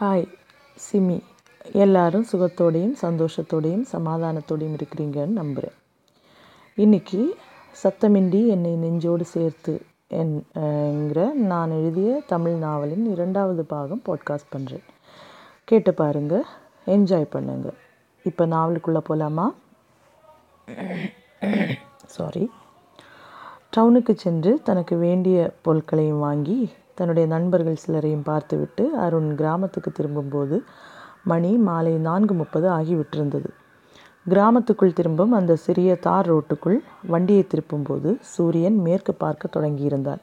Hi SIMI. எல்லாரும் சுகத்தோடையும் சந்தோஷத்தோடையும் சமாதானத்தோடையும் இருக்கிறீங்கன்னு நம்புகிறேன் இன்றைக்கி சத்தமின்றி என்னை நெஞ்சோடு சேர்த்து என்கிற நான் எழுதிய தமிழ் நாவலின் இரண்டாவது பாகம் பாட்காஸ்ட் பண்ணுறேன் கேட்டு பாருங்கள் என்ஜாய் பண்ணுங்க. இப்போ நாவலுக்குள்ளே போகலாமா சாரி டவுனுக்கு சென்று தனக்கு வேண்டிய பொருட்களையும் வாங்கி தன்னுடைய நண்பர்கள் சிலரையும் பார்த்துவிட்டு அருண் கிராமத்துக்கு திரும்பும்போது மணி மாலை நான்கு முப்பது ஆகிவிட்டிருந்தது. கிராமத்துக்குள் திரும்பும் அந்த சிறிய தார் ரோட்டுக்குள் வண்டியை திருப்பும்போது சூரியன் மேற்கு பார்க்க தொடங்கியிருந்தான்.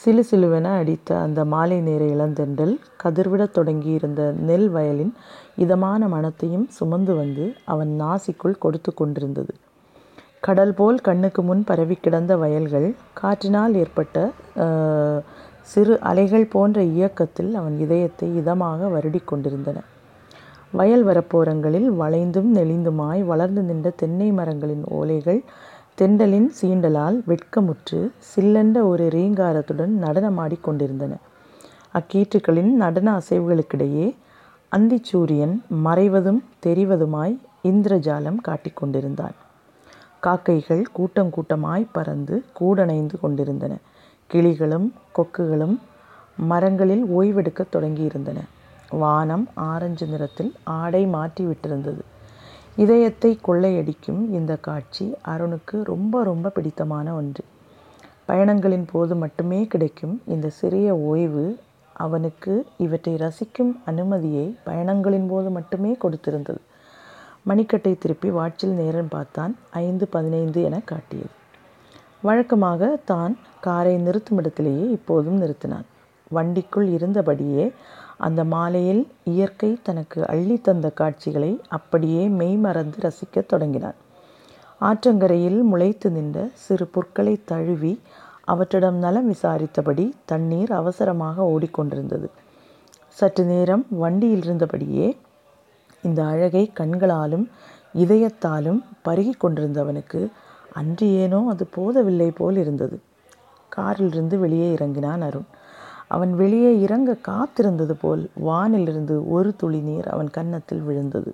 சிலு சிலுவென அடித்த அந்த மாலை நேர இளந்தென்றல் கதிர்விடத் தொடங்கியிருந்த நெல் வயலின் இதமான மனத்தையும் சுமந்து வந்து அவன் நாசிக்குள் கொடுத்து கொண்டிருந்தது. கடல் போல் கண்ணுக்கு முன் பரவி கிடந்த வயல்கள் காற்றினால் ஏற்பட்ட சிறு அலைகள் போன்ற இயக்கத்தில் அவன் இதயத்தை இதமாக வருடி கொண்டிருந்தன. வயல் வரப்போரங்களில் வளைந்தும் நெளிந்துமாய் வளர்ந்து நின்ற தென்னை மரங்களின் ஓலைகள் தெண்டலின் சீண்டலால் வெட்கமுற்று சில்லென்ற ஒரு ரீங்காரத்துடன் நடனமாடி கொண்டிருந்தன. அக்கீற்றுக்களின் நடன அசைவுகளுக்கிடையே அந்திச்சூரியன் மறைவதும் தெரிவதுமாய் இந்திரஜாலம் காட்டிக் கொண்டிருந்தான். காக்கைகள் கூட்டம் கூட்டமாய் பறந்து கூடணைந்து கொண்டிருந்தன. கிளிகளும் கொக்குகளும் மரங்களில் ஓய்வெடுக்க தொடங்கியிருந்தன. வானம் ஆரஞ்சு நிறத்தில் ஆடை மாற்றி விட்டிருந்தது. இதயத்தை கொள்ளையடிக்கும் இந்த காட்சி அருணுக்கு ரொம்ப ரொம்ப பிடித்தமான ஒன்று. பயணங்களின் போது மட்டுமே கிடைக்கும் இந்த சிறிய ஓய்வு அவனுக்கு இவற்றை ரசிக்கும் அனுமதியை பயணங்களின் போது மட்டுமே கொடுத்திருந்தது. மணிக்கட்டை திருப்பி வாட்சில் நேரம் பார்த்தான் ஐந்து பதினைந்து என காட்டியது. வழக்கமாக தான் காரை நிறுத்தும் இடத்திலேயே இப்போதும் நிறுத்தினான். வண்டிக்குள் இருந்தபடியே அந்த மாலையில் இயற்கை தனக்கு அள்ளி தந்த காட்சிகளை அப்படியே மெய்மறந்து ரசிக்கத் தொடங்கினான். ஆற்றங்கரையில் முளைத்து நின்ற சிறு புற்களை தழுவி அவற்றிடம் நலம் விசாரித்தபடி தண்ணீர் அவசரமாக ஓடிக்கொண்டிருந்தது. சற்று நேரம் வண்டியில் இருந்தபடியே இந்த அழகை கண்களாலும் இதயத்தாலும் பருகி கொண்டிருந்தவனுக்கு அன்று ஏனோ அது போதவில்லை போல் இருந்தது காரிலிருந்து வெளியே இறங்கினான் அருண். அவன் வெளியே இறங்க காத்திருந்தது போல் வானிலிருந்து ஒரு துளி நீர் அவன் கன்னத்தில் விழுந்தது.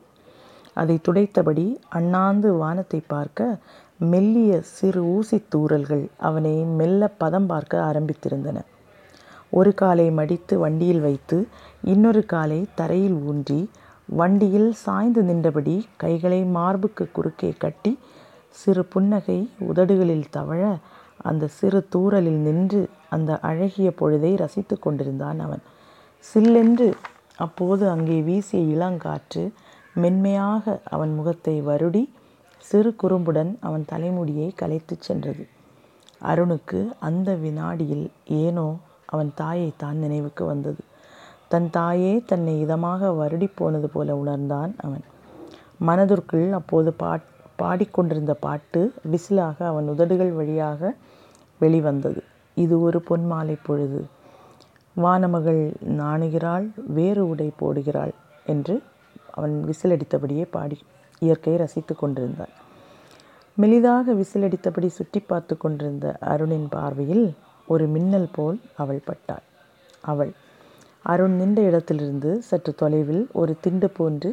அதை துடைத்தபடி அண்ணாந்து வானத்தை பார்க்க மெல்லிய சிறு ஊசி தூறல்கள் அவனை மெல்ல பதம் பார்க்க ஆரம்பித்திருந்தன. ஒரு காலை மடித்து வண்டியில் வைத்து இன்னொரு காலை தரையில் ஊன்றி வண்டியில் சாய்ந்து நின்றபடி கைகளை மார்புக்கு குறுக்கே கட்டி சிறு புன்னகை உதடுகளில் தவழ அந்த சிறு தூரலில் நின்று அந்த அழகிய பொழுதை ரசித்து கொண்டிருந்தான் அவன். சில்லென்று அப்போது அங்கே வீசிய இளங்காற்று மென்மையாக அவன் முகத்தை வருடி சிறு குறும்புடன் அவன் தலைமுடியை கலைத்துச் சென்றது. அருணுக்கு அந்த வினாடியில் ஏனோ அவன் தாயை தான் நினைவுக்கு வந்தது. தன் தாயே தன்னை இதமாக வருடி போனது போல உணர்ந்தான் அவன். மனதிற்குள் அப்போது பாட் பாடிக்கொண்டிருந்த பாட்டு விசிலாக அவன் உதடுகள் வழியாக வெளிவந்தது. இது ஒரு பொன்மாலை பொழுது. வானமகள் நாணுகிறாள் வேறு உடை போடுகிறாள் என்று அவன் விசிலடித்தபடியே பாடி இயற்கையை ரசித்து கொண்டிருந்தான். மெலிதாக விசிலடித்தபடி சுற்றி பார்த்து கொண்டிருந்த அருணின் பார்வையில் ஒரு மின்னல் போல் அவள் பட்டாள். அவள் அருண் நின்ற இடத்திலிருந்து சற்று தொலைவில் ஒரு திண்டு போன்று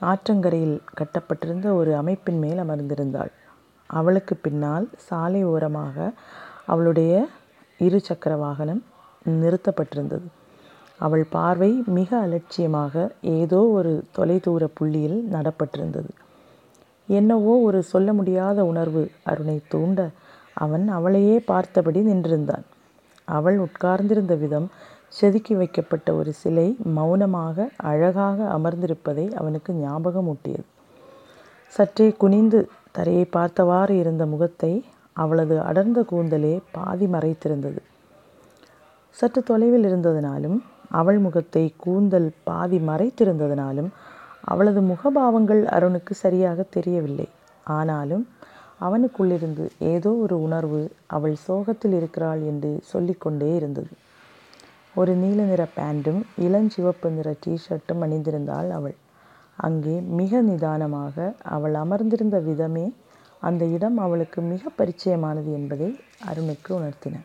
ஆற்றங்கரையில் கட்டப்பட்டிருந்த ஒரு அமைப்பின் மேல் அமர்ந்திருந்தாள். அவளுக்கு பின்னால் சாலை ஓரமாக அவளுடைய இரு சக்கர வாகனம் நிறுத்தப்பட்டிருந்தது. அவள் பார்வை மிக அலட்சியமாக ஏதோ ஒரு தொலைதூர புள்ளியில் நடப்பட்டிருந்தது. என்னவோ ஒரு சொல்ல முடியாத உணர்வு அருணை தூண்ட அவன் அவளையே பார்த்தபடி நின்றிருந்தான். அவள் உட்கார்ந்திருந்த விதம் செதுக்கி வைக்கப்பட்ட ஒரு சிலை மௌனமாக அழகாக அமர்ந்திருப்பதை அவனுக்கு ஞாபகம் ஊட்டியது சற்றே குனிந்து தரையை பார்த்தவாறு இருந்த முகத்தை அவளது அடர்ந்த கூந்தலே பாதி மறைத்திருந்தது. சற்று தொலைவில் இருந்ததினாலும் அவள் முகத்தை கூந்தல் பாதி மறைத்திருந்ததினாலும் அவளது முகபாவங்கள் அருணுக்கு சரியாக தெரியவில்லை. ஆனாலும் அவனுக்குள்ளிருந்து ஏதோ ஒரு உணர்வு அவள் சோகத்தில் இருக்கிறாள் என்று சொல்லிக்கொண்டே இருந்தது. ஒரு நீல நிற பேண்ட்டும் இளஞ்சிவப்பு நிற டிஷர்ட்டும் அணிந்திருந்தாள் அவள். அங்கே மிக நிதானமாக அவள் அமர்ந்திருந்த விதமே அந்த இடம் அவளுக்கு மிக பரிச்சயமானது என்பதை அருணுக்கு உணர்த்தின.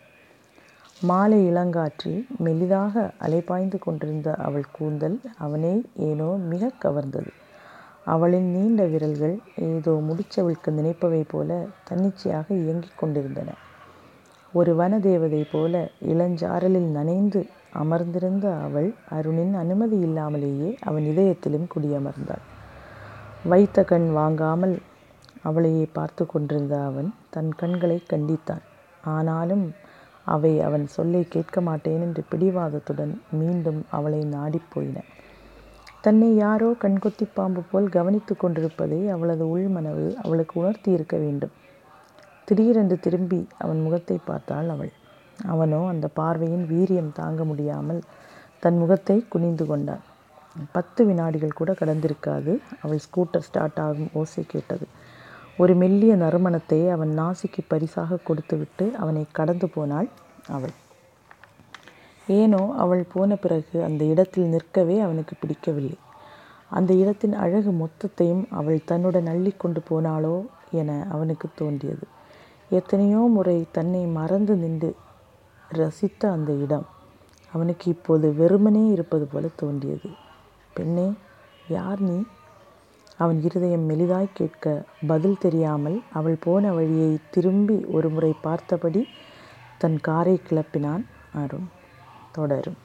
மாலை இளங்காற்றில் மெலிதாக அலைபாய்ந்து கொண்டிருந்த அவள் கூந்தல் அவனை ஏனோ மிக கவர்ந்தது. அவளின் நீண்ட விரல்கள் ஏதோ முடிச்சவிழ்க்க நினைப்பவை போல தன்னிச்சையாக இயங்கிக் கொண்டிருந்தன. ஒரு வனதேவதை போல இளஞ்சாரலில் நனைந்து அமர்ந்திருந்த அவள் அருணின் அனுமதி இல்லாமலேயே அவன் இதயத்திலும் குடியமர்ந்தாள். வைத்த கண் வாங்காமல் அவளையே பார்த்து கொண்டிருந்த அவன் தன் கண்களை கண்டித்தான். ஆனாலும் அவை அவன் சொல்லை கேட்க மாட்டேன் என்று பிடிவாதத்துடன் மீண்டும் அவளை நாடிப் போயின. தன்னை யாரோ கண்கொத்தி பாம்பு போல் கவனித்து கொண்டிருப்பதை அவளது உள்மனவு அவளுக்கு உணர்த்தி இருக்க வேண்டும். திடீரென்று திரும்பி அவன் முகத்தை பார்த்தாள் அவள். அவனோ அந்த பார்வையின் வீரியம் தாங்க முடியாமல் தன் முகத்தை குனிந்து கொண்டான். பத்து வினாடிகள் கூட கடந்திருக்காது. அவள் ஸ்கூட்டர் ஸ்டார்ட் ஆகும் ஓசை கேட்டது. ஒரு மெல்லிய நறுமணத்தை அவன் நாசிக்கு பரிசாக கொடுத்துவிட்டு அவனை கடந்து போனாள் அவள். ஏனோ அவள் போன பிறகு அந்த இடத்தில் நிற்கவே அவனுக்கு பிடிக்கவில்லை. அந்த இடத்தின் அழகு மொத்தத்தையும் அவள் தன்னுடன் அள்ளி கொண்டு போனாளோ என அவனுக்கு தோன்றியது. எத்தனையோ முறை தன்னை மறந்து நின்று ரசித்த அந்த இடம். அவனுக்கு இப்போது வெறுமனே இருப்பது போல தோன்றியது. பெண்ணே யார் நீ? அவன் இருதயம் மெலிதாய் கேட்க பதில் தெரியாமல் அவள் போன வழியை திரும்பி ஒரு முறை பார்த்தபடி தன் காரை கிளப்பினான் அருண். தொடரும்.